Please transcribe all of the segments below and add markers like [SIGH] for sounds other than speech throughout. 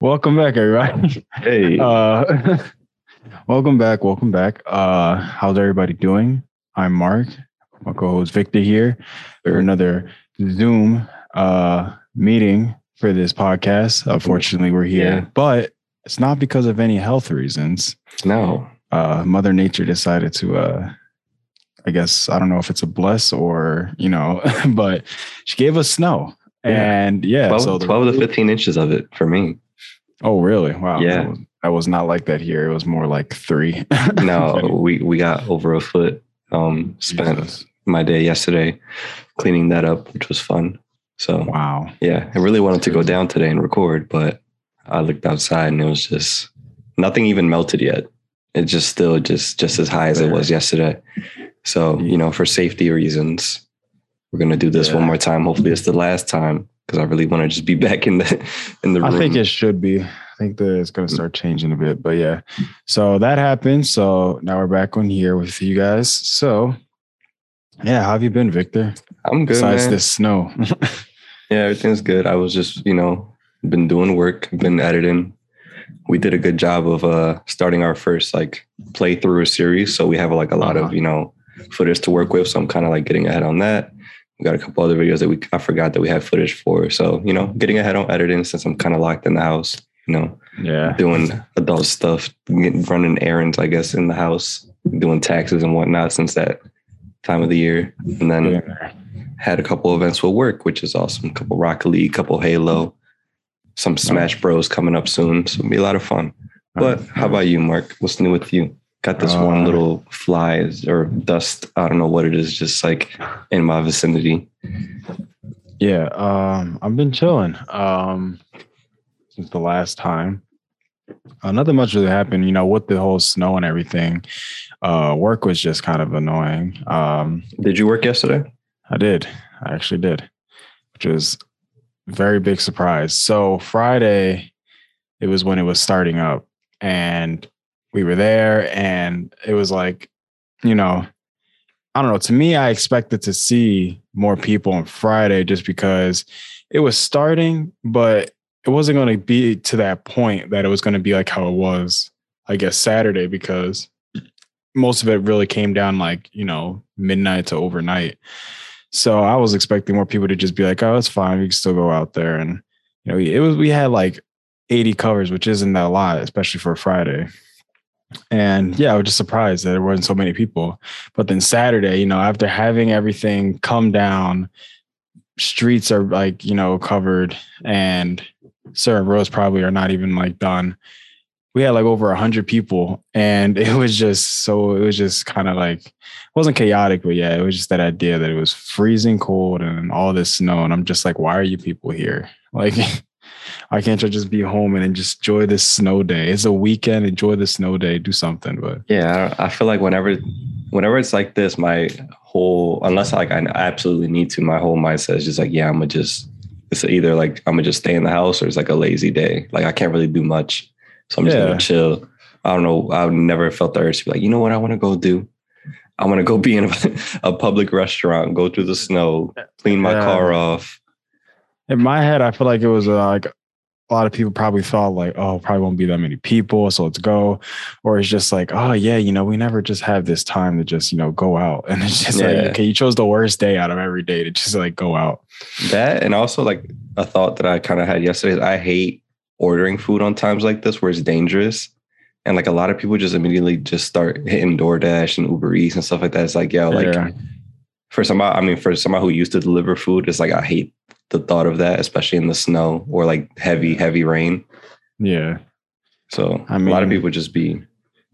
Welcome back, everybody. Hey, [LAUGHS] Uh, [LAUGHS] welcome back. Welcome back. Uh, how's everybody doing? I'm Mark. My co-host Victor here for another Zoom uh, meeting for this podcast. Unfortunately, we're here, Yeah. but it's not because of any health reasons. no, Uh, Mother Nature decided to. Uh, I guess I don't know if it's a bless or you know, [LAUGHS] but she gave us snow. Yeah. And yeah, 12, so the- 12 to 15 inches of it for me. Oh, really? Wow. Yeah. That was, that was not like that here. It was more like three. [LAUGHS] No, we, we got over a foot. Um, spent Jesus. my day yesterday cleaning that up, which was fun. So Wow. yeah, I really wanted to go down today and record, but I looked outside and it was just nothing even melted yet. It's just still just just as high as it was yesterday. So you know, for safety reasons, we're gonna do this Yeah. one more time. Hopefully, it's the last time because I really want to just be [LAUGHS] back in the in the room. I think it should be. I think that it's going to start changing a bit. But yeah. So that happened. So now we're back on here with you guys. So yeah, how have you been, Victor? I'm good. Besides man. this snow. [LAUGHS] Yeah, everything's good. I was just, you know, been doing work, been editing. We did a good job of uh starting our first like playthrough series. So we have like a lot Uh-huh. of, you know, footage to work with. So I'm kind of like getting ahead on that. We got a couple other videos that we I forgot that we had footage for. So, you know, getting ahead on editing since I'm kind of locked in the house, you know, yeah. doing adult stuff, getting, running errands, I guess, in the house, doing taxes and whatnot since that time of the year. And then there. had a couple events with work, which is awesome. A couple Rocket League, couple Halo, some Smash Bros coming up soon. So it'll be a lot of fun. But how about you, Mark? What's new with you? Got this Uh, one little flies or dust. I don't know what it is, just like in my vicinity. Yeah, um, I've been chilling um, since the last time. Uh, nothing much really happened, you know, with the whole snow and everything. Uh, work was just kind of annoying. Um, Did you work yesterday? I did, I actually did, which was a very big surprise. So Friday, it was when it was starting up, and we were there, and it was like, you know, I don't know. To me, I expected to see more people on Friday just because it was starting, but it wasn't going to be to that point that it was going to be like how it was, I guess, Saturday, because most of it really came down like, you know, midnight to overnight. So I was expecting more people to just be like, oh, it's fine. We can still go out there. And, you know, it was, we had like 80 covers, which isn't that a lot, especially for a Friday. And yeah, I was just surprised that there wasn't so many people. But then Saturday, you know, after having everything come down, streets are like, you know, covered and certain roads probably are not even like done. We had like over a hundred people and [LAUGHS] it was just so it was just kind of like wasn't chaotic, but yeah, it was just that idea that it was freezing cold and all this snow. And I'm just like, why are you people here? [LAUGHS] Like why can't you just be home and just enjoy this snow day? It's a weekend, enjoy the snow day, do something. But Yeah, I, I feel like whenever, whenever it's like this, my whole unless like I absolutely need to, my whole mindset is just like, yeah, I'm gonna just. It's either like I'm gonna just stay in the house or it's like a lazy day. Like I can't really do much, so I'm just Yeah. gonna chill. I don't know. I've never felt the urge to be like, you know what, I want to go do. I want to go be in a, [LAUGHS] a public restaurant, go through the snow, clean my Yeah. car off. in my head, I feel like it was uh, like a lot of people probably thought like, oh, probably won't be that many people, so let's go. Or it's just like, oh yeah, you know, we never just have this time to just, you know, go out. And it's just like, okay, you chose the worst day out of every day to just like go out. That and also like a thought that I kind of had yesterday is I hate ordering food on times like this where it's dangerous. And like a lot of people just immediately just start hitting DoorDash and Uber Eats and stuff like that. It's like, yo, like Yeah. for somebody, I mean, for somebody who used to deliver food, it's like I hate the thought of that, especially in the snow or like heavy, heavy rain. Yeah. So a lot of people just be.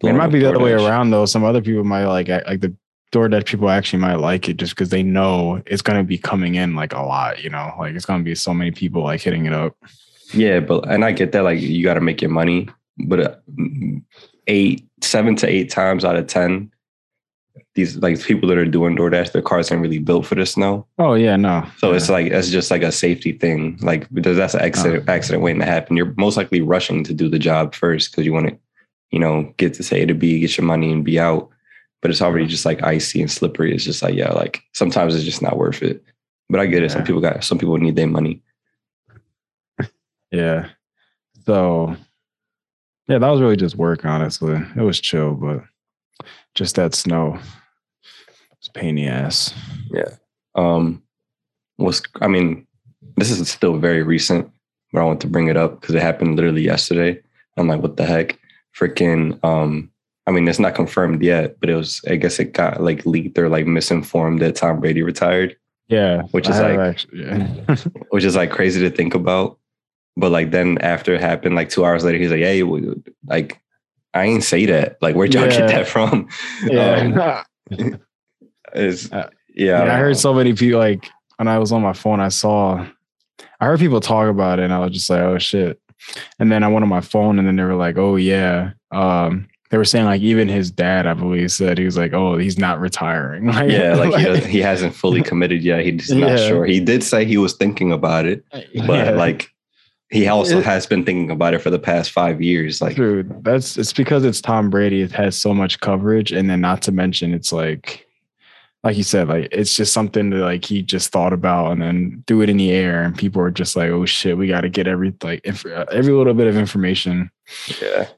It might be the other way around though. Some other people might like like the DoorDash people actually might like it just because they know it's gonna be coming in like a lot, you know, like it's gonna be so many people like hitting it up. Yeah, but and I get that like you got to make your money, but uh, eight, seven to eight times out of ten, these like people that are doing DoorDash, their cars aren't really built for the snow. Oh yeah, no. So Yeah. it's like it's just like a safety thing. Like because that's an uh-huh. accident accident waiting to happen. You're most likely rushing to do the job first because you want to, you know, get to say A to B, get your money and be out. But it's already just like icy and slippery. It's just like, yeah, like sometimes it's just not worth it. But I get it. Some people got some people need their money. Yeah. So yeah, that was really just work, honestly. It was chill, but just that snow. It's pain in the ass. Yeah. Um was I mean, this is still very recent, but I want to bring it up because it happened literally yesterday. I'm like, what the heck? Freaking um I mean, it's not confirmed yet, but it was. I guess it got like leaked or like misinformed that Tom Brady retired. Yeah, which is like, actually, yeah. [LAUGHS] which is like crazy to think about. But like then after it happened, like two hours later, he's like, "Hey, like I ain't say that. Like, where'd y'all yeah. get that from?" Yeah, um, [LAUGHS] [LAUGHS] is uh, yeah. yeah I, heard so many people like when I was on my phone, I saw, I heard people talk about it, and I was just like, "Oh shit!" And then I went on my phone, and then they were like, "Oh yeah." Um, they were saying like even his dad, I believe, said he was like, "Oh, he's not retiring." [LAUGHS] Like, yeah, like, like he, he, hasn't fully [LAUGHS] committed yet. He's not yeah. sure. He did say he was thinking about it, but yeah. like he also it, has been thinking about it for the past five years. Like, dude, that's it's because it's Tom Brady. It has so much coverage, and then not to mention, it's like, like you said, like it's just something that like he just thought about and then threw it in the air, and people were just like, "Oh shit, we got to get every like inf- every little bit of information." Yeah,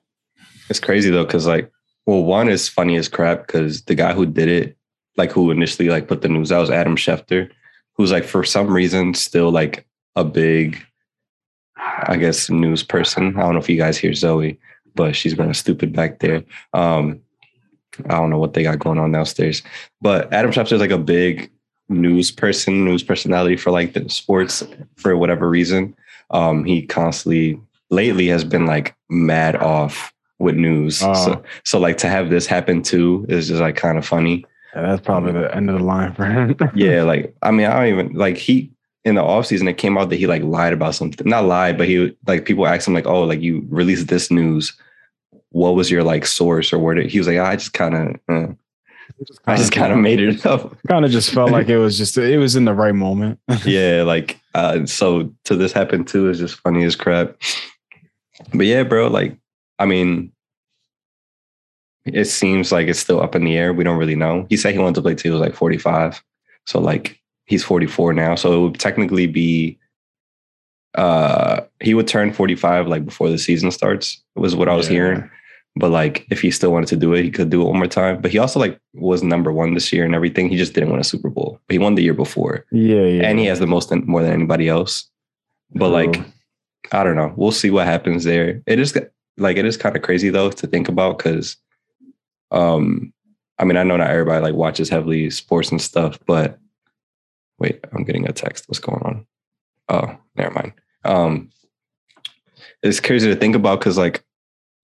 it's crazy though, because like, well, one is funny as crap because the guy who did it, like who initially like put the news out was Adam Schefter, who's like for some reason still like a big, I guess, news person. I don't know if you guys hear Zoe, but she's going a stupid back there. Um, I don't know what they got going on downstairs, but Adam Schefter is like a big news person, news personality for like the sports for whatever reason. Um, he constantly lately has been like mad off with news. Oh. So, so like to have this happen too is just like kind of funny. Yeah, that's probably the end of the line for him. [LAUGHS] yeah, like I mean, I don't even like he in the off season it came out that he like lied about something. Not lied, but he like people asked him like, "Oh, like you released this news. What was your like source or where did he was like, I just kind of uh, I just kind of made it up. [LAUGHS] Kind of just felt like it was just it was in the right moment. [LAUGHS] yeah, like uh, so to this happen too is just funny as crap. But yeah, bro, like I mean, it seems like it's still up in the air. We don't really know. He said he wanted to play till he was like 45. So like he's 44 now. So it would technically be uh he would turn 45 like before the season starts, was what I was yeah. hearing. But like if he still wanted to do it, he could do it one more time. But he also like was number one this year and everything. He just didn't win a Super Bowl. But he won the year before. Yeah, yeah. And he has the most more than anybody else. But like I don't know. We'll see what happens there. It is like it is kind of crazy though to think about because um I mean I know not everybody like watches heavily sports and stuff, but wait, I'm getting a text. What's going on? Oh, never mind. Um it's crazy to think about because like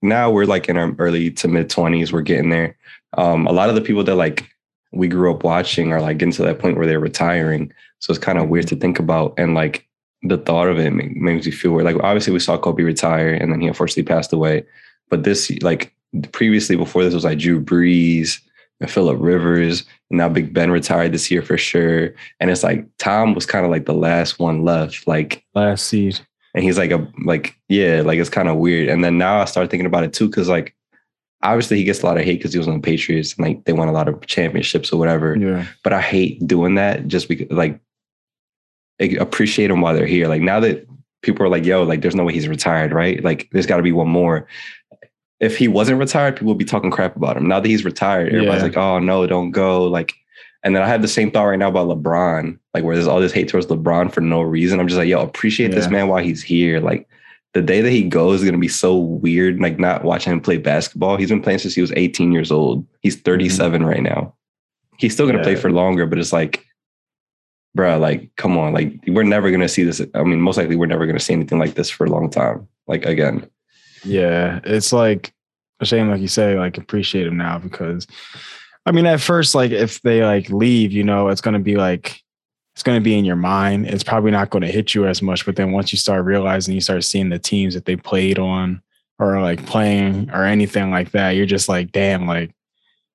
now we're like in our early to mid 20s, we're getting there. Um, a lot of the people that like we grew up watching are like getting to that point where they're retiring. So it's kind of weird to think about. And like the thought of it makes me feel weird. Like obviously we saw Kobe retire and then he unfortunately passed away. But this like previously before this was like Drew Brees and Philip Rivers. And now Big Ben retired this year for sure. And it's like Tom was kind of like the last one left, like last seed. And he's like a like, yeah, like it's kind of weird. And then now I start thinking about it too, because like obviously he gets a lot of hate because he was on the Patriots and like they won a lot of championships or whatever. Yeah. But I hate doing that just because like appreciate them while they're here. Like now that people are like, yo, like there's no way he's retired, right? Like there's got to be one more. If he wasn't retired, people would be talking crap about him. Now that he's retired, everybody's yeah. like, oh no, don't go. Like, and then I have the same thought right now about LeBron, like where there's all this hate towards LeBron for no reason. I'm just like, yo, appreciate yeah. this man while he's here. Like the day that he goes is gonna be so weird. Like not watching him play basketball. He's been playing since he was 18 years old. He's 37 mm-hmm. right now. He's still gonna yeah. play for longer, but it's like bro, like, come on, like, we're never gonna see this. I mean, most likely, we're never gonna see anything like this for a long time. Like, again. Yeah, it's like a shame, like you say, like appreciate him now because, I mean, at first, like if they like leave, you know, it's gonna be like it's going to be in your mind. It's probably not going to hit you as much. But then once you start realizing, you start seeing the teams that they played on or like playing or anything like that, you're just like, damn, like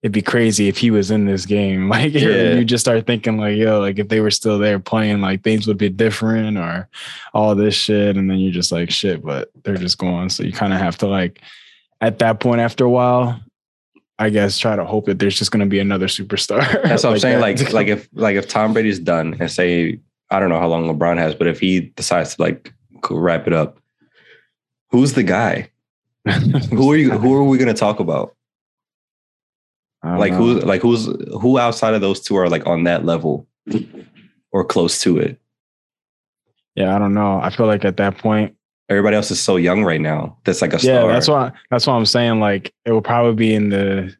it'd be crazy if he was in this game. [LAUGHS] Like yeah. you just start thinking like, yo, like if they were still there playing, like things would be different or all this shit. And then you're just like, shit, but they're just gone. So you kind of have to like at that point after a while, I guess try to hope that there's just gonna be another superstar. [LAUGHS] That's what like I'm saying. That. Like like if like if Tom Brady's done and say, I don't know how long LeBron has, but if he decides to like wrap it up, Who's the guy? [LAUGHS] Who are you? Who are we gonna talk about? Like know. who? Like who's who outside of those two are like on that level or close to it? Yeah, I don't know. I feel like at that point, Everybody else is so young right now. That's like a yeah, star. that's why that's why I'm saying like it will probably be in the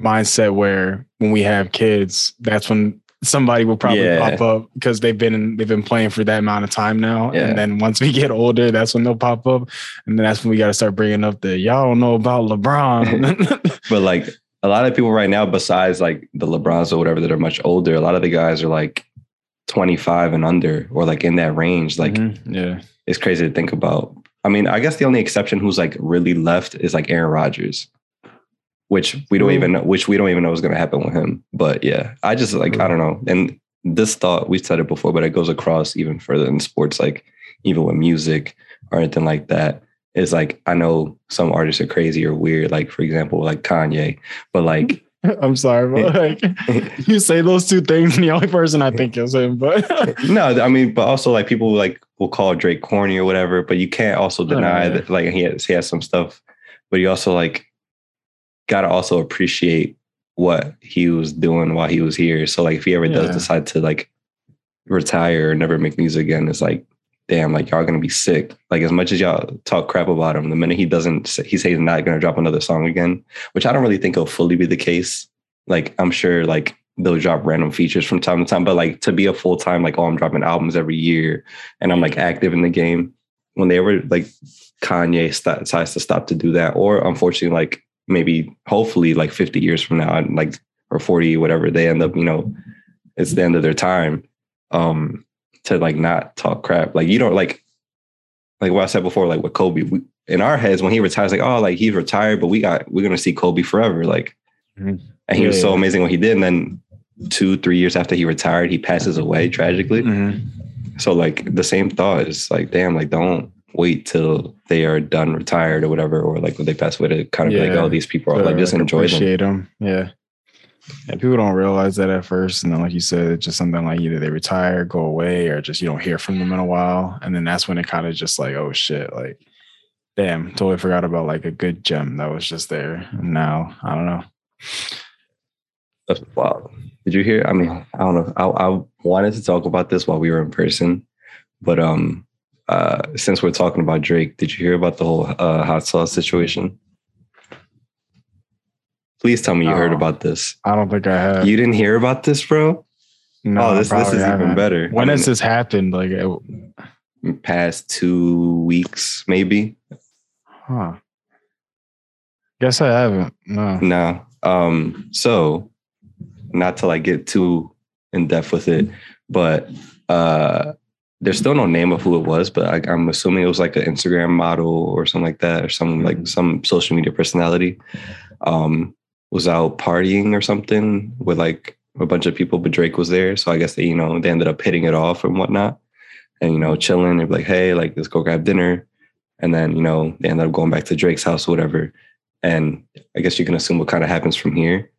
mindset where when we have kids, that's when somebody will probably Yeah. pop up because they've been in, they've been playing for that amount of time now. Yeah. And then once we [LAUGHS] get older, that's when they'll pop up, and then that's when we got to start bringing up the y'all don't know about LeBron. [LAUGHS] But like a lot of people right now, besides like the LeBrons or whatever that are much older, a lot of the guys are like 25 and under or like in that range. Like Mhm. yeah, it's crazy to think about. I mean, I guess the only exception who's like really left is like Aaron Rodgers, which we don't True. even know, which we don't even know is going to happen with him. But yeah, I just like I hmm. don't know. And this thought we've said it before, but it goes across even further in sports, like even with music or anything like that. Is like I know some artists are crazy or weird, like for example, like Kanye, but like [LAUGHS] [LAUGHS] I'm sorry, but like [LAUGHS] you say those two things, and the only person I think is him. But [LAUGHS] no, I mean, but also like people like will call Drake corny or whatever, but you can't also oh, deny yeah. that like he has he has some stuff, but you also like gotta also appreciate what he was doing while he was here. So like if he ever does decide to like retire or never make music again, it's like damn, like y'all gonna be sick. Like as much as y'all talk crap about him, the minute he doesn't, say- he says he's not gonna drop another song again, which I don't really think will fully be the case. Like I'm sure like they'll drop random features from time to time, but like to be a full time like oh I'm dropping albums every year and I'm like active in the game. When they ever like Kanye st- decides to stop to do that, or unfortunately like maybe hopefully like 50 years from now, like or 40 whatever they end up you know it's the end of their time. Um, to like not talk crap. Like you don't like like what I said before, like with Kobe, we, in our heads when he retires, like, oh, like he's retired, but we got we're gonna see Kobe forever. Like Mhm. and he was so yeah. amazing what he did. And then two, three years after he retired, he passes away tragically. Mhm. So like the same thought is like, damn, like don't wait till they are done retired or whatever, or like when they pass away to kind of be like, oh, these people are like just enjoy them. them. Yeah. Yeah, people don't realize that at first, and then, like you said, it's just something like either they retire, go away, or just you don't hear from them in a while, and then that's when it kind of just like, oh shit, like, damn, totally forgot about like a good gem that was just there. And now I don't know. That's wild. Did you hear? I mean, I don't know. I, I wanted to talk about this while we were in person, but um, uh, since we're talking about Drake, did you hear about the whole uh, hot sauce situation? Please tell me you heard about this. I don't think I have. You didn't hear about this, bro? no, oh, this this is even haven't. better. When I has this happened? Like, it, past two weeks, maybe? huh? Guess I haven't. No. No. Um, so not to like get too in depth with it, but uh there's still no name of who it was, but I, I'm assuming it was like an Instagram model or something like that, or some like some social media personality. Um, was out partying or something with like a bunch of people, but Drake was there. So I guess they, you know, they ended up hitting it off and whatnot. And, you know, chilling. They're like, hey, like, let's go grab dinner. And then, you know, they ended up going back to Drake's house or whatever. And I guess you can assume what kind of happens from here.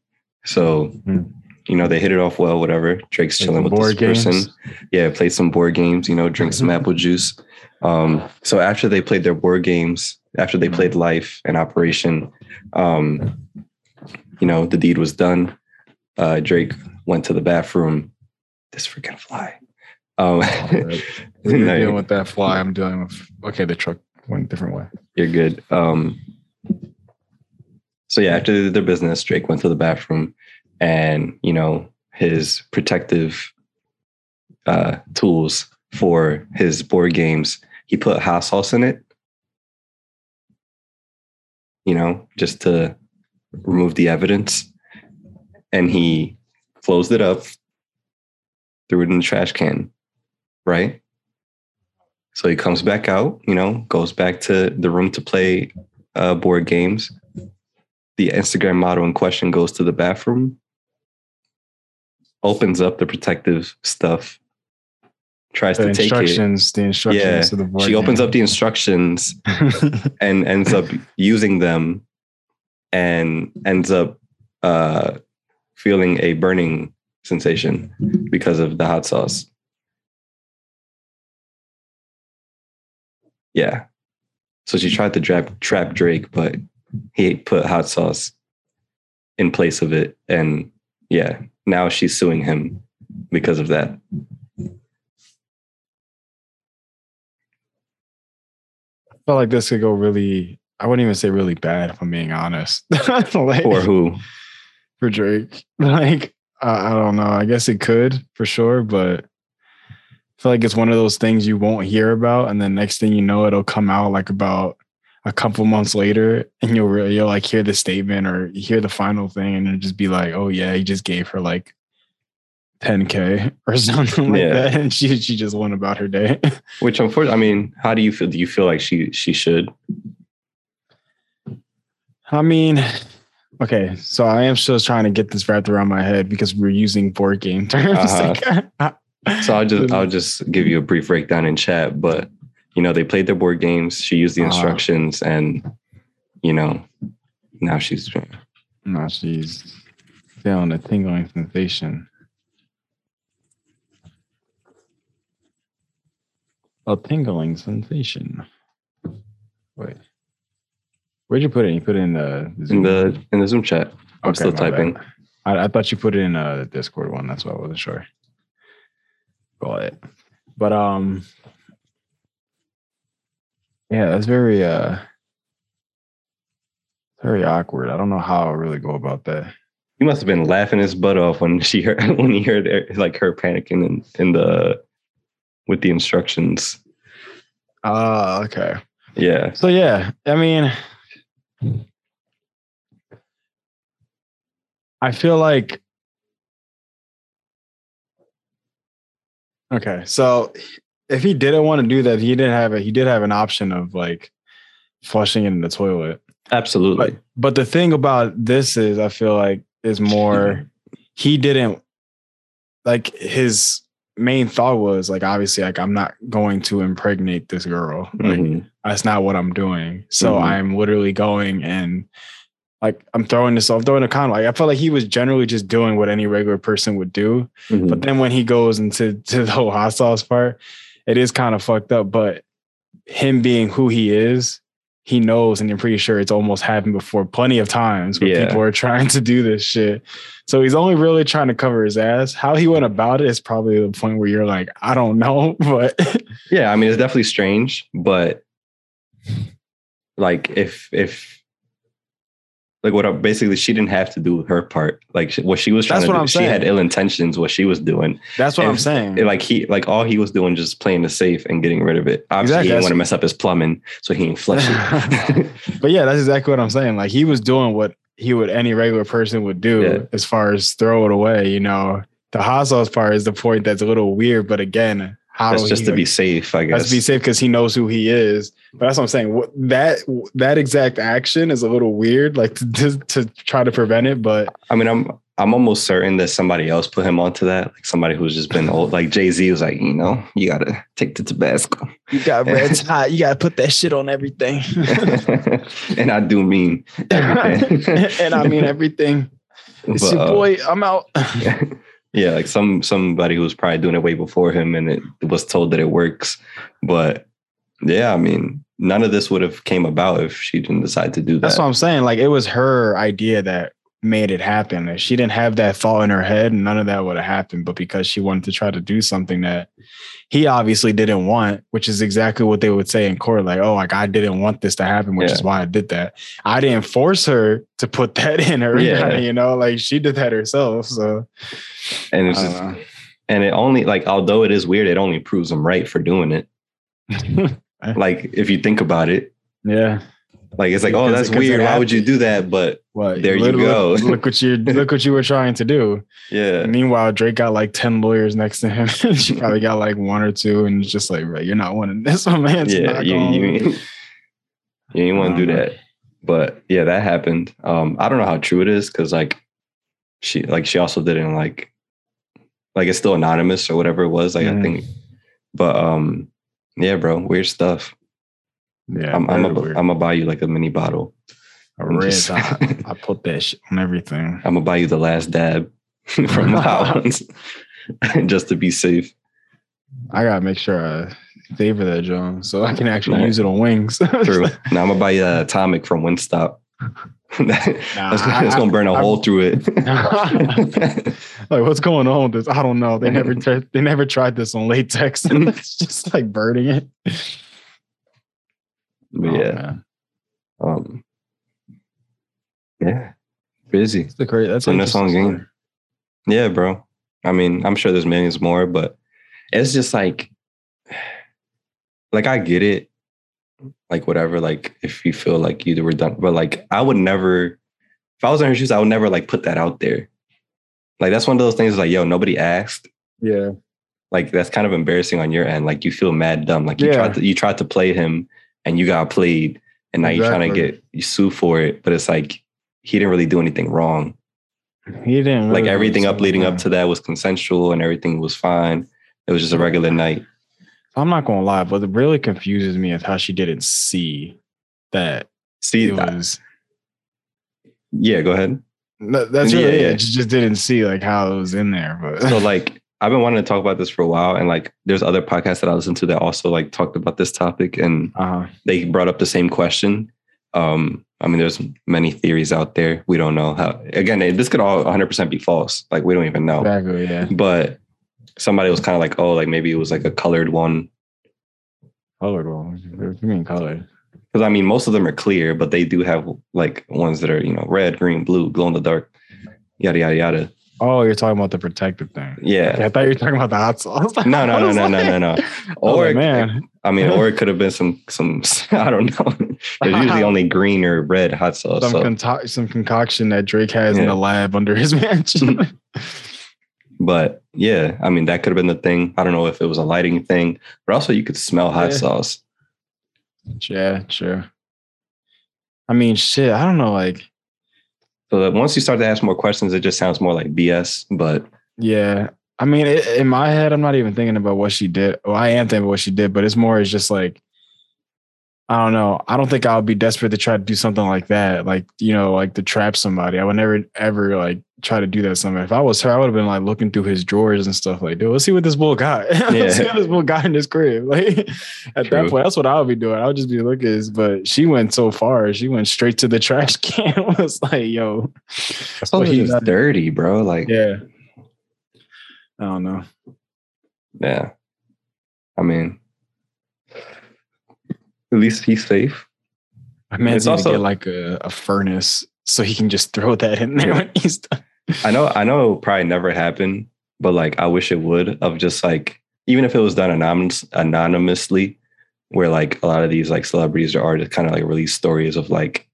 So, Mhm. you know, they hit it off well, whatever. Drake's chilling with this person. Yeah, played some board games, you know, drink some Mhm. apple juice. Um, so after they played their board games, after they played Life and Operation, um, you know, the deed was done. Uh, Drake went to the bathroom. This freaking fly. Um, [LAUGHS] You're no, dealing with that fly. I'm dealing with. Okay, the truck went a different way. you're good. Um, so yeah, after they did their business, Drake went to the bathroom, and you know his protective uh, tools for his board games. He put hot sauce in it, you know, just to remove the evidence, and he closed it up, threw it in the trash can, right? So he comes back out, you know, goes back to the room to play uh, board games. The Instagram model in question goes to the bathroom, opens up the protective stuff, tries The to take it. instructions. The instructions Yeah, to the board. She opens up the instructions [LAUGHS] and ends up using them and ends up uh, feeling a burning sensation because of the hot sauce. Yeah. So she tried to trap trap Drake, but he put hot sauce in place of it, and yeah, now she's suing him because of that. I felt like this could go really. I wouldn't even say really bad if I'm being honest. [LAUGHS] like, For who? for Drake. Like I, I don't know. I guess it could for sure, but I feel like it's one of those things you won't hear about, and then next thing you know, it'll come out like about a couple months later, and you'll really you'll like hear the statement or hear the final thing, and it'll just be like, oh yeah, he just gave her like 10k or [LAUGHS] something like Yeah. that, and she she just went about her day. [LAUGHS] Which unfortunately, I mean, how do you feel? Do you feel like she she should? I mean, okay, so I am still trying to get this wrapped around my head because we're using board game [LAUGHS] terms. Uh-huh. So I'll just I'll just give you a brief breakdown in chat. But you know, they played their board games. She used the Uh-huh. instructions, and you know, now she's now she's feeling a tingling sensation. A tingling sensation. Wait, where'd you put it? You put it in the in Zoom? the in the Zoom chat. I'm still typing. I, I thought you put it in a Discord one. That's why I wasn't sure. Got it. But um, yeah, that's very uh, very awkward. I don't know how I really go about that. He must have been laughing his butt off when [LAUGHS] she heard when he heard like her panicking in, in the with the instructions. Ah, okay. Yeah. So yeah, I mean, I feel like okay. So if he didn't want to do that, he didn't have it. He did have an option of like flushing it in the toilet. Absolutely. But but the thing about this is, I feel like is more [LAUGHS] he didn't like his main thought was like obviously like I'm not going to impregnate this girl. Like Mhm. that's not what I'm doing. So Mhm. I'm literally going and like I'm throwing this off, throwing a condom. Like I felt like he was generally just doing what any regular person would do. Mhm. But then when he goes into [LAUGHS] to the whole hot sauce part, it is kind of fucked up. But him being who he is, he knows, and I'm pretty sure it's almost happened before plenty of times where Yeah. people are trying to do this shit. So he's only really trying to cover his ass. How he went about it is probably the point where you're like, I don't know, [LAUGHS] but Yeah, I mean it's definitely strange, but like if if like what I, basically she didn't have to do her part. Like she, what she was trying That's to do, I'm she had ill intentions. What she was doing, that's what And- I'm saying. It, like he like all he was doing just playing the safe and getting rid of it. Obviously, Exactly, he didn't want to mess up his plumbing, so he ain't flush it. [LAUGHS] but yeah, that's exactly what I'm saying. Like he was doing what he would any regular person would do Yeah. as far as throw it away. You know, the hot sauce part is the point that's a little weird. But again, how That's do just he, to be safe, I that's guess. to be safe because he knows who he is. But that's what I'm saying. What, that that exact action is a little weird. Like to, to to try to prevent it, but I mean, I'm I'm almost certain that somebody else put him onto that. Like somebody who's just been old. Like Jay Z was like, you know, you gotta take the Tabasco, you got red's [LAUGHS] hot. You got to put that shit on everything. [LAUGHS] and I do mean everything. [LAUGHS] and I mean everything. It's But, your uh, boy. I'm out. Yeah, like some somebody who was probably doing it way before him, and it was told that it works. But yeah, I mean, none of this would have came about if she didn't decide to do that. That's what I'm saying. Like it was her idea that made it happen. If she didn't have that thought in her head, none of that would have happened. But because she wanted to try to do something that he obviously didn't want, which is exactly what they would say in court, like, oh, like I didn't want this to happen, which is why I did that. I didn't force her to put [LAUGHS] that in her, Yeah. you know, like she did that herself. So and it's just, don't and it only like although it is weird, it only proves him right for doing it. [LAUGHS] Like if you think about it, yeah. Like it's like, oh, that's weird. Why would you do that? But What There you go. Look, look what you [LAUGHS] look what you were trying to do. yeah, Meanwhile, Drake got like 10 lawyers next to him. [LAUGHS] she probably got like one or two, and it's just like, right, you're not winning this one, man. It's yeah, you going- you, you didn't want to do Um, that. But yeah, that happened. Um, I don't know how true it is because like she like she also didn't like like it's still anonymous or whatever it was. Like I Mhm. think, but um, yeah, bro, weird stuff. Yeah, I'm I'm weird. I'm gonna buy you like a mini bottle. A red just- dot. [LAUGHS] I put that shit on everything. I'm gonna buy you the last dab [LAUGHS] from Howlands [LAUGHS] just to be safe. I gotta make sure I favor that, John, so I can actually use it on wings. True. now I'm gonna buy you a atomic from Nah, it's gonna burn a I- hole through it. like what's going on with this? I don't know. They never they never tried this on latex. Mm. it's just like burning it. But Oh, yeah, man. um, yeah, busy. It's the great. That's that's on interesting game. Yeah, bro. I mean, I'm sure there's millions more, but it's just like, [SIGHS] like I get it. Like whatever, like if you feel like you were done, but like I would never, if I was in her shoes, I would never like put that out there. Like that's one of those things. Like, yo, nobody asked. Yeah. Like that's kind of embarrassing on your end. Like you feel mad dumb. Like you Yeah. tried to you tried to play him, and you got played, and now you're trying to get you sue for it. But it's like he didn't really do anything wrong He didn't like everything up leading up to that was consensual and everything was fine. It was just a regular night. I'm not gonna lie, but it really confuses me is how she didn't see that See, it was. yeah, go ahead. No, That's Yeah, really yeah. it. She just didn't see like how it was in there. But So like I've been wanting to talk about this for a while, and like there's other podcasts that I listen to that also like talked about this topic, and uh, they brought up the same question. Um, I mean, there's many theories out there. We don't know how. Again, this could all 100 percent be false. Like we don't even know. exactly, yeah. But somebody was kind of like, oh, like maybe it was like a colored one. Colored one. What do you mean colored? Because I mean, most of them are clear, but they do have like ones that are you know red, green, blue, glow in the dark, yada yada yada. Oh, you're talking about the protective thing. Yeah. I thought you were talking about the hot sauce. [LAUGHS] No, no, no, no, no, no, no. [LAUGHS] Or Or man, I mean, or it could have been some some [LAUGHS] I don't know. There's usually only green or red hot sauce. some So. conco- some concoction that Drake has in the lab under his mansion. But yeah, I mean, that could have been the thing. I don't know if it was a lighting thing, but also you could smell hot Yeah. sauce. yeah, sure. I mean, shit. I don't know. Like, So that once you start to ask more questions, it just sounds more like BS. But yeah. I mean, it, in my head, I'm not even thinking about what she did. Well, I am thinking about what she did, but it's more. It's just like, I don't know. I don't think I would be desperate to try to do something like that. Like, you know, like to trap somebody. I would never ever like try to do that. Somebody. If I was her, I would have been like looking through his drawers and stuff. Like, dude, let's see what this bull got. [LAUGHS] let's see what this bull got in his crib. [LAUGHS] Like, at True. that point, that's what I would be doing. I would just be looking. But she went so far. She went straight to the trash [LAUGHS] can. It was like, yo, that's all What he got- dirty, bro. Like, yeah. yeah. I don't know. Yeah. I mean, at least he's safe. My man's It's also- get like a, a furnace so he can just throw that in there when he's done. I know, I know, it probably never happened, but like, I wish it would. Of just like, even if it was done anonymous, anonymously, where like a lot of these like celebrities or artists kind of like release stories of like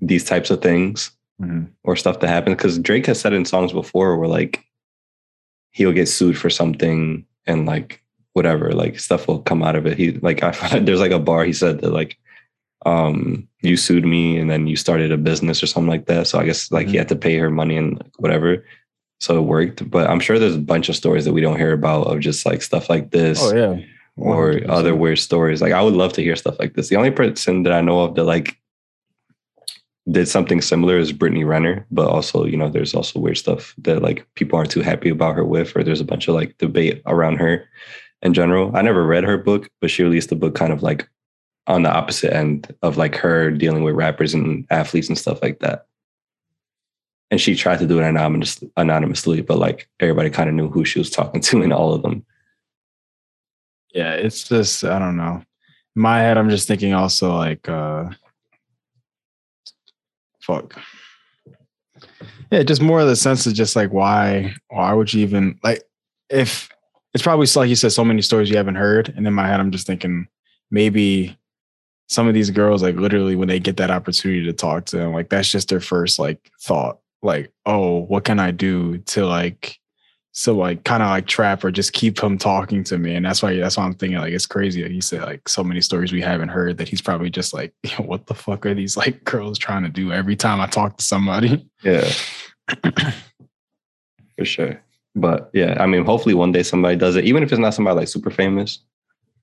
these types of things mm-hmm. or stuff that happens. Because Drake has said in songs before where like he'll get sued for something and like whatever, like stuff will come out of it. He like I there's like a bar he said that like um you sued me and then you started a business or something like that. So I guess like he had to pay her money and whatever. So it worked. But I'm sure there's a bunch of stories that we don't hear about of just like stuff like this Oh yeah. or 100%. other weird stories. Like I would love to hear stuff like this. The only person that I know of that like did something similar is Brittany Renner, but also you know there's also weird stuff that like people aren't too happy about her with, or there's a bunch of like debate around her in general. I never read her book, but she released a book kind of like on the opposite end of like her dealing with rappers and athletes and stuff like that. And she tried to do it anonymous, anonymously, but like everybody kind of knew who she was talking to in all of them. Yeah, it's just I don't know. In my head, I'm just thinking also like uh fuck. Yeah, just more of the sense of just like why why would you even like if it's probably like you said so many stories you haven't heard, and in my head I'm just thinking maybe some of these girls like literally when they get that opportunity to talk to them, like that's just their first like thought, like oh what can I do to like so like kind of like trap or just keep him talking to me and that's why that's why i'm thinking like it's crazy that you said like so many stories we haven't heard that he's probably just like [LAUGHS] what the fuck are these like girls trying to do every time i talk to somebody Yeah. [CLEARS THROAT] For sure. But yeah, I mean, hopefully one day somebody does it, even if it's not somebody like super famous,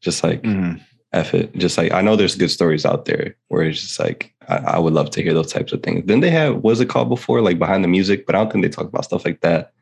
just like Mhm. F it. Just like I know there's good stories out there where it's just like I, I would love to hear those types of things. Then they have what was it called before? Like behind the music, but I don't think they talk about stuff like that.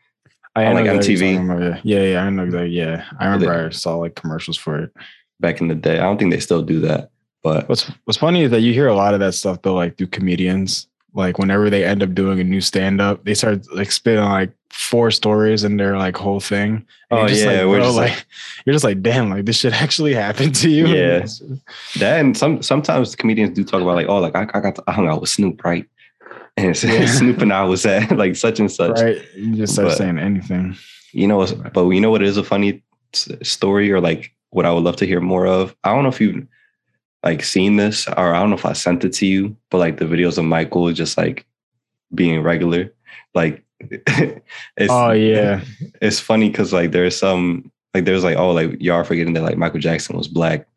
I On, like, MTV? yeah yeah i know that yeah i remember i saw like commercials for it back in the day. I don't think they still do that. But what's what's funny is that you hear a lot of that stuff though, like through comedians. Like whenever they end up doing a new stand up, they start like spitting like four stories in their like whole thing. And oh yeah, like, bro, just like, like- [LAUGHS] you're just like, damn, like this shit [LAUGHS] actually happened to you. Yeah. that and some sometimes comedians do talk about like, oh, like I, I got to, I hung out with Snoop, right? [LAUGHS] And Yeah. Snoop and I was at like such and such. right. You just start But- saying anything. You know, what's- but you know what is a funny story or like what I would love to hear more of? I don't know if you've like seen this or I don't know if I sent it to you, but like the videos of Michael just like being regular. Like [LAUGHS] it's Oh yeah. [LAUGHS] it's funny because like there's some like there's like oh like y'all forgetting that like Michael Jackson was black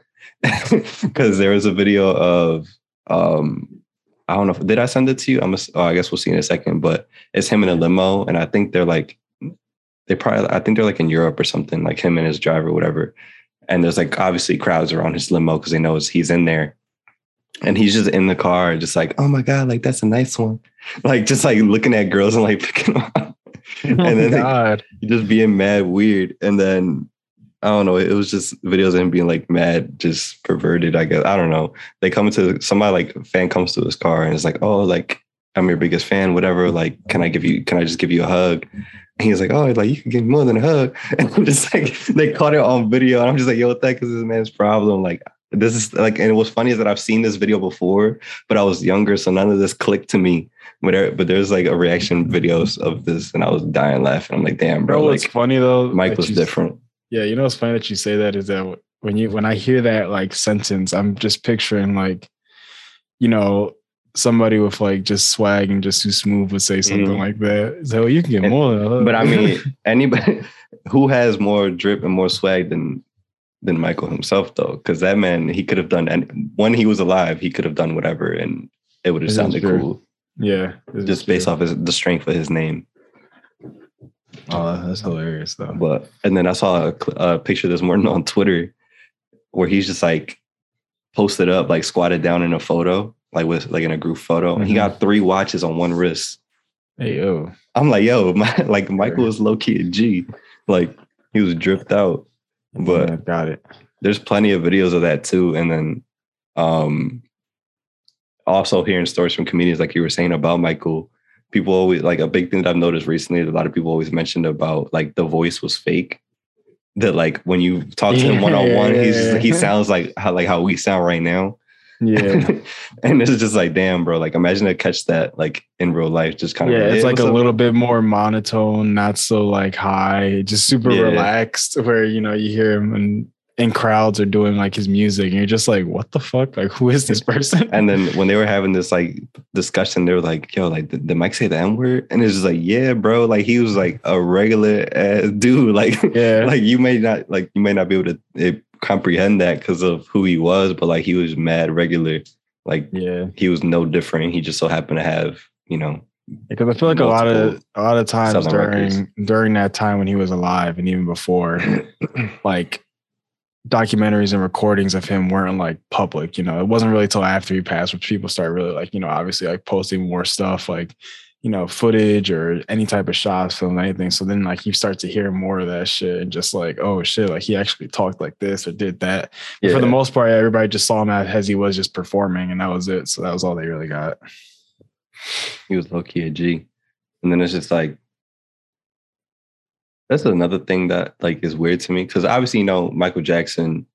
[LAUGHS] because there was a video of um I don't know if did I send it to you I'm ass- oh, I guess we'll see in a second but it's him in a limo and I think they're like they probably I think they're like in Europe or something like him and his driver whatever and there's like obviously crowds around his limo because they know he's in there and he's just in the car just like oh my god like that's a nice one [LAUGHS] like just like looking at girls and like [LAUGHS] picking them up [LAUGHS] Oh And my then God. just being mad weird. And then I don't know, it was just videos of him being like mad, just perverted, I guess. I don't know. They come to somebody like a fan comes to his car and it's like, oh, like I'm your biggest fan, whatever. Like, can I give you can I just give you a hug? And he's like, oh, like you can give me more than a hug. [LAUGHS] And I'm just like, they caught it on video. And I'm just like, yo, what the heck is this man's problem? Like, this is like, and what's funny is that I've seen this video before, but I was younger, so none of this clicked to me. But there, but there's like a reaction videos of this, and I was dying laughing. I'm like, damn, Bro, bro, what's like funny though? Mike was you- different. Yeah, you know what's funny that you say that is that when you when I hear that like sentence, I'm just picturing like, you know, somebody with like just swag and just too smooth would say something Mhm. like that. So you can get And- more. But I mean, [LAUGHS] anybody [LAUGHS] who has more drip and more swag than than Michael himself, though, because that man he could have done. And when he was alive, he could have done whatever, and it would have sounded cool, yeah, just based true. off his, the strength of his name. Oh, that's hilarious though. But and then I saw a, a picture this morning on Twitter where he's just like posted up, like squatted down in a photo, like with like in a group photo, and he got three watches on one wrist. Hey yo, I'm like, yo, [LAUGHS] my, like Michael was low key a G, like he was dripped out. But Yeah, got it. there's plenty of videos of that too. And then um also hearing stories from comedians like you were saying about Michael. People always like a big thing that I've noticed recently, a lot of people always mentioned about like the voice was fake. That like when you talk to him one on one, he's just, he sounds like how like how we sound right now. Yeah, [LAUGHS] and it's just like, damn, bro. Like imagine to catch that like in real life, just kind of yeah. It's like a up?" little bit more monotone, not so like high, just super Yeah. relaxed. Where you know you hear him and in crowds are doing like his music, and you're just like, what the fuck? Like, who is this [LAUGHS] person? And then when they were having this like discussion, they were like, "Yo, like did, did Mike say the N word?" And it's just like, "Yeah, bro. Like he was like a regular ass [LAUGHS] dude. Like, yeah, like you may not like you may not be able to eh, comprehend that because of who he was, but like he was mad regular. Like yeah. he was no different. He just so happened to have you know Because I feel like a lot of a lot of times during records. during that time when he was alive and even before, [CLEARS THROAT] like documentaries and recordings of him weren't like public. You know, it wasn't really till after he passed, which people started really like, you know, obviously like posting more stuff like, you know, footage or any type of shots, film, anything. So then like you start to hear more of that shit and just like, oh shit, like he actually talked like this or did that. But For the most part, everybody just saw him as he was just performing and that was it. So that was all they really got. he was low key a G. And then it's just like that's another thing that like is weird to me because obviously you know Michael Jackson,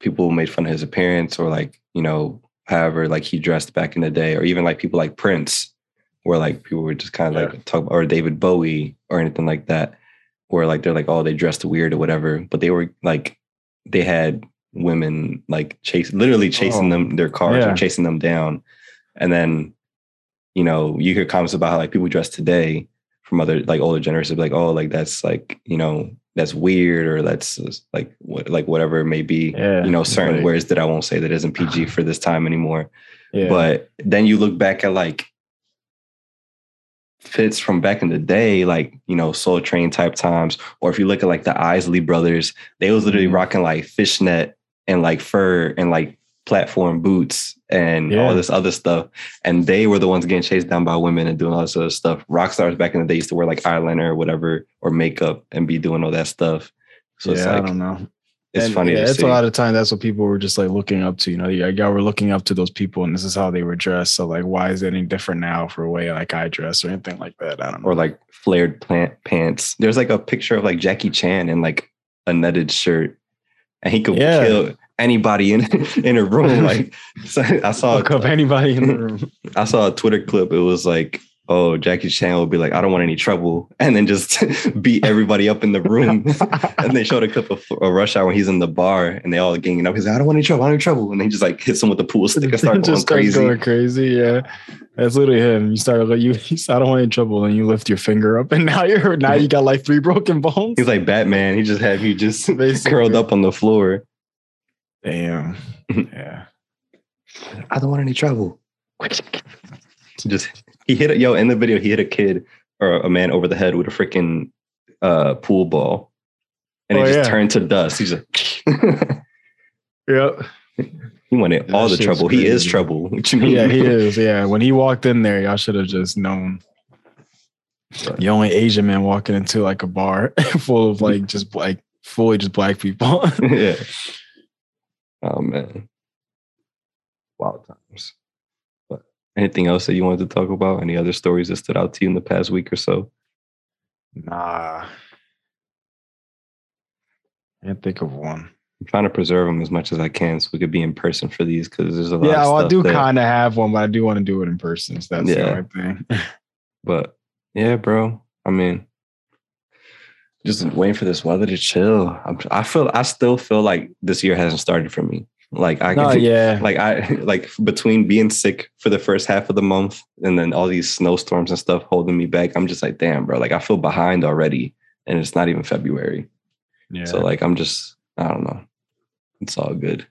people made fun of his appearance or like you know however like he dressed back in the day or even like people like Prince, where like people were just kind of Yeah. like talk or David Bowie or anything like that, where like they're like oh they dressed weird or whatever, but they were like they had women like chase literally chasing Oh, them their cars yeah. and chasing them down, and then you know, you hear comments about how like people dress today from other like older generations, like, oh, like that's like, you know, that's weird or that's like what like whatever it may be. Yeah. You know, certain like- words that I won't say that isn't PG [LAUGHS] for this time anymore. Yeah. But then you look back at like fits from back in the day, like, you know, Soul Train type times, or if you look at like the Isley brothers, they was literally Mhm. rocking like fishnet and like fur and like platform boots and Yeah. all this other stuff. And they were the ones getting chased down by women and doing all this other stuff. Rock stars back in the day used to wear like eyeliner or whatever or makeup and be doing all that stuff. So yeah, it's I don't know. It's And, funny Yeah, it's see. a lot of time. That's what people were just like looking up to. You know, y'all were looking up to those people, and this is how they were dressed. So, like, why is it any different now for a way like I dress or anything like that? I don't know. or like flared plant pants. There's like a picture of like Jackie Chan in like a netted shirt, and he could Yeah. kill anybody in [LAUGHS] in a room. Like [LAUGHS] so I saw Look up anybody in the [LAUGHS] room. I saw a Twitter clip. It was like, oh, Jackie Chan would be like, I don't want any trouble, [LAUGHS] and then just [LAUGHS] beat everybody up in the room. [LAUGHS] and they showed a clip of a rush hour when he's in the bar and they all ganging up. He's like, I don't want any trouble, I don't want any trouble. And they just like hits him with the pool stick and start going crazy. going crazy. Yeah, that's literally him. You start like you. you say, I don't want any trouble, and you lift your finger up, and now you're now you got like three broken bones. He's like Batman. He just had you just Basically. curled up on the floor. Damn. Yeah. I don't want any trouble. Just he hit a yo in the video. He hit a kid or a man over the head with a freaking uh, pool ball, and Oh, it just yeah. turned to dust. He's like, [LAUGHS] Yep. he wanted That all the shit's trouble. He is trouble. [LAUGHS] What you mean? Yeah, he is. Yeah. When he walked in there, y'all should have just known. But- The only Asian man walking into like a bar [LAUGHS] full of like just like fully just black people. yeah. Oh man. Wild times. Anything else that you wanted to talk about? Any other stories that stood out to you in the past week or so? nah. I Can't think of one. I'm trying to preserve them as much as I can so we could be in person for these because there's a lot Yeah, well, I do kind of have one, but I do want to do it in person. So that's Yeah. the right thing. [LAUGHS] But yeah, bro. I mean, just waiting for this weather to chill. I'm, I feel I still feel like this year hasn't started for me. Like I no, can yeah. like I [LAUGHS] like between being sick for the first half of the month and then all these snowstorms and stuff holding me back. I'm just like, damn, bro. Like I feel behind already, and it's not even February. yeah. So like I'm just I don't know. It's all good.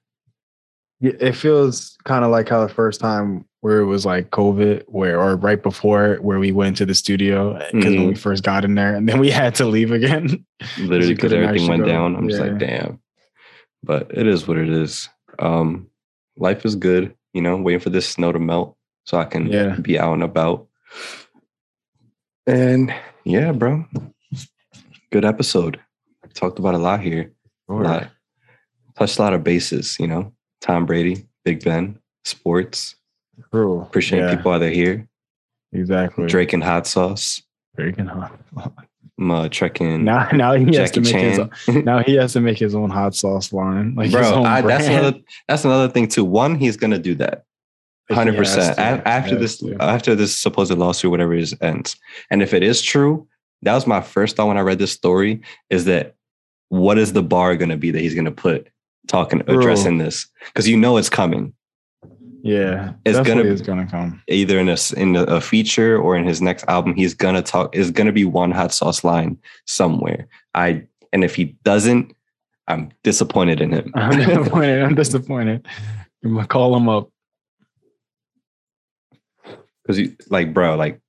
Yeah, it feels kind of like how the first time where it was like COVID, where or right before where we went to the studio eh, because when we mm-hmm. first got in there, and then we [LAUGHS] had to leave again. [LAUGHS] Literally because everything went go. down. I'm just like, damn. But it is what it is. Um, life is good, you know, waiting for this snow to melt so I can Yeah. be out and about. And yeah, bro. Good episode. Talked about a lot here. A lot. Touched a lot of bases, you know. Tom Brady, Big Ben, sports. True. Appreciate Yeah, people while they're here. Exactly. Drake and hot sauce. Drake and hot. I'm trekking Now, now he has Jackie to make his. Chan. Now he has to make his own hot sauce line, like his Bro, own I, that's another that's another thing too. One, he's gonna do that. Hundred percent. After this, to. after this supposed lawsuit, whatever it is, ends, and if it is true, that was my first thought when I read this story. Is that what is the bar to be that he's to put talking Bro. addressing this? Because you know it's coming, yeah, It's gonna- is gonna come. either in a in a, feature or in his next album. He's gonna talk. Is to be one hot sauce line somewhere. I and if he doesn't, I'm disappointed in him. I'm [LAUGHS] disappointed. I'm disappointed. I'm gonna call him up. because you like bro like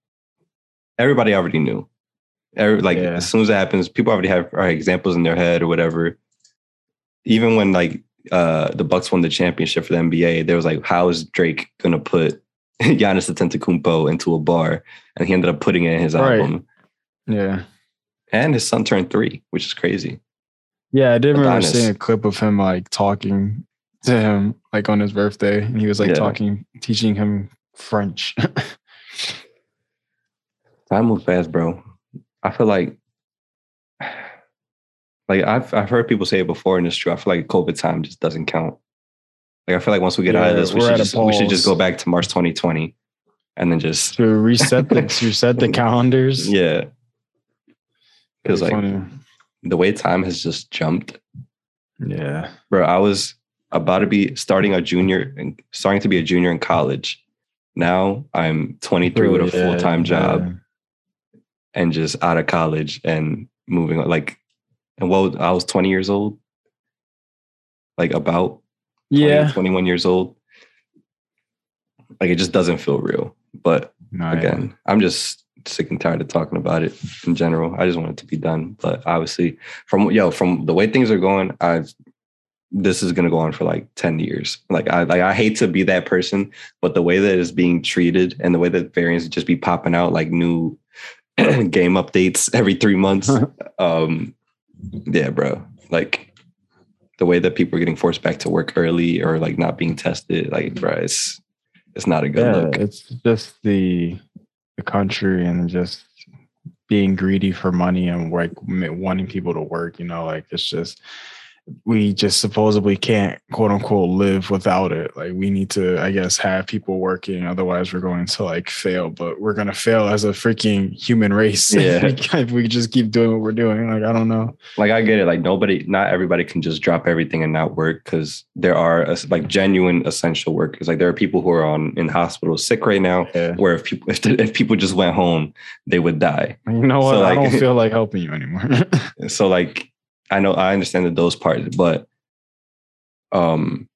everybody already knew Every, like Yeah. as soon as it happens people already have uh, examples in their head or whatever even when like uh the bucks won the championship for the nba there was like how is drake gonna put [LAUGHS] Giannis Antetokounmpo into a bar and he ended up putting it in his Right. album Yeah, and his son turned three which is crazy yeah. I did remember seeing a clip of him like talking to him like on his birthday, and he was like Yeah. talking, teaching him French. [LAUGHS] time moves fast bro i feel like like I've I've heard people say it before, and it's true. I feel like COVID time just doesn't count. Like I feel like once we get out of this, we should just we should just go back to March 2020, and then just to reset the reset the [LAUGHS] calendars. yeah, because like Funny. the way time has just jumped, yeah, bro. I was about to be starting a junior and starting to be a junior in college. Now I'm 23 with a Yeah, full time job yeah. and just out of college and moving on. Like, and well, I was 20 years old, like about 20, Yeah, 21 years old. Like it just doesn't feel real. But No, yeah. again, I'm just sick and tired of talking about it in general. I just want it to be done. But obviously, from yo, from the way things are going, I this is gonna go on for like 10 years. Like I like I hate to be that person, but the way that it's being treated and the way that variants just be popping out like new [CLEARS THROAT] game updates every three months. [LAUGHS] um yeah, bro. Like the way that people are getting forced back to work early or like not being tested, like, bro, it's it's not a good yeah, look. it's just the the country and just being greedy for money and like wanting people to work. You know, like it's just we just supposedly can't quote unquote live without it. Like we need to, I guess, have people working. Otherwise, we're going to like fail. But we're gonna fail as a freaking human race. [LAUGHS] Yeah. if we, if we just keep doing what we're doing. Like I don't know. Like I get it. Like nobody, not everybody can just drop everything and not work because there are like genuine essential workers. Like there are people who are on in hospitals sick right now. Yeah. Where if people [LAUGHS] if, if people just went home, they would die. You know what? So, I like- don't [LAUGHS] feel like helping you anymore. So like I know I understand that those parts, but um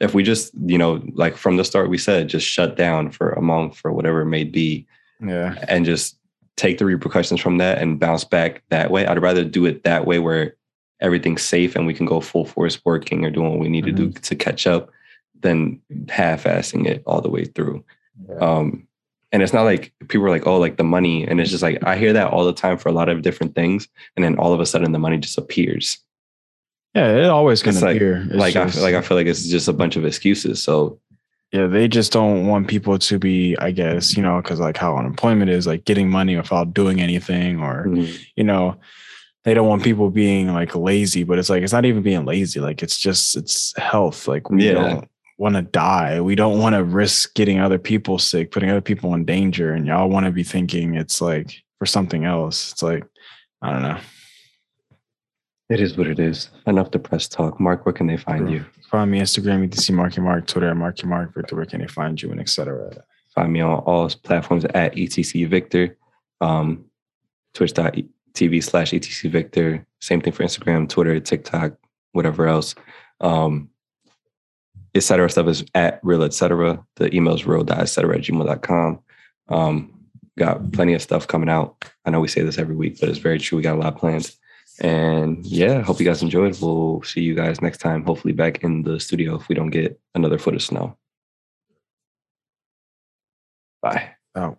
if we just, you know, like from the start we said, just shut down for a month or whatever it may be, yeah. and just take the repercussions from that and bounce back that way. I'd rather do it that way where everything's safe and we can go full force working or doing what we need to do to catch up than half-assing it all the way through. Um, and it's not like people are like, oh, like the money. And it's just like I hear that all the time for a lot of different things. And then all of a sudden the money just appears. Yeah, it always It's gonna like- appear. It's like I just- feel like I feel like it's just a bunch of excuses. So yeah, they just don't want people to be, I guess, you know, because like how unemployment is, like getting money without doing anything, or mm-hmm. you know, they don't want people being like lazy. But it's like it's not even being lazy. Like it's just it's health. Like we Yeah. don't want to die. We don't want to risk getting other people sick, putting other people in danger. And y'all want to be thinking it's like for something else. It's like I don't know. it is what it is. Enough depressed talk. Mark, where can they find you? Find me Instagram, ETC Marky Mark, Twitter at Marky Mark, Victor, where can they find you, and etc. Find me on all platforms at ETC Victor, um, twitch.tv slash ETC Victor. Same thing for Instagram, Twitter, TikTok, whatever else. Um, et cetera stuff is at real, et cetera. The email is real, et cetera, at gmail.com. Um, got plenty of stuff coming out. I know we say this every week, but it's very true. We got a lot planned. And yeah, hope you guys enjoyed. We'll see you guys next time, hopefully back in the studio if we don't get another foot of snow. Bye. Out.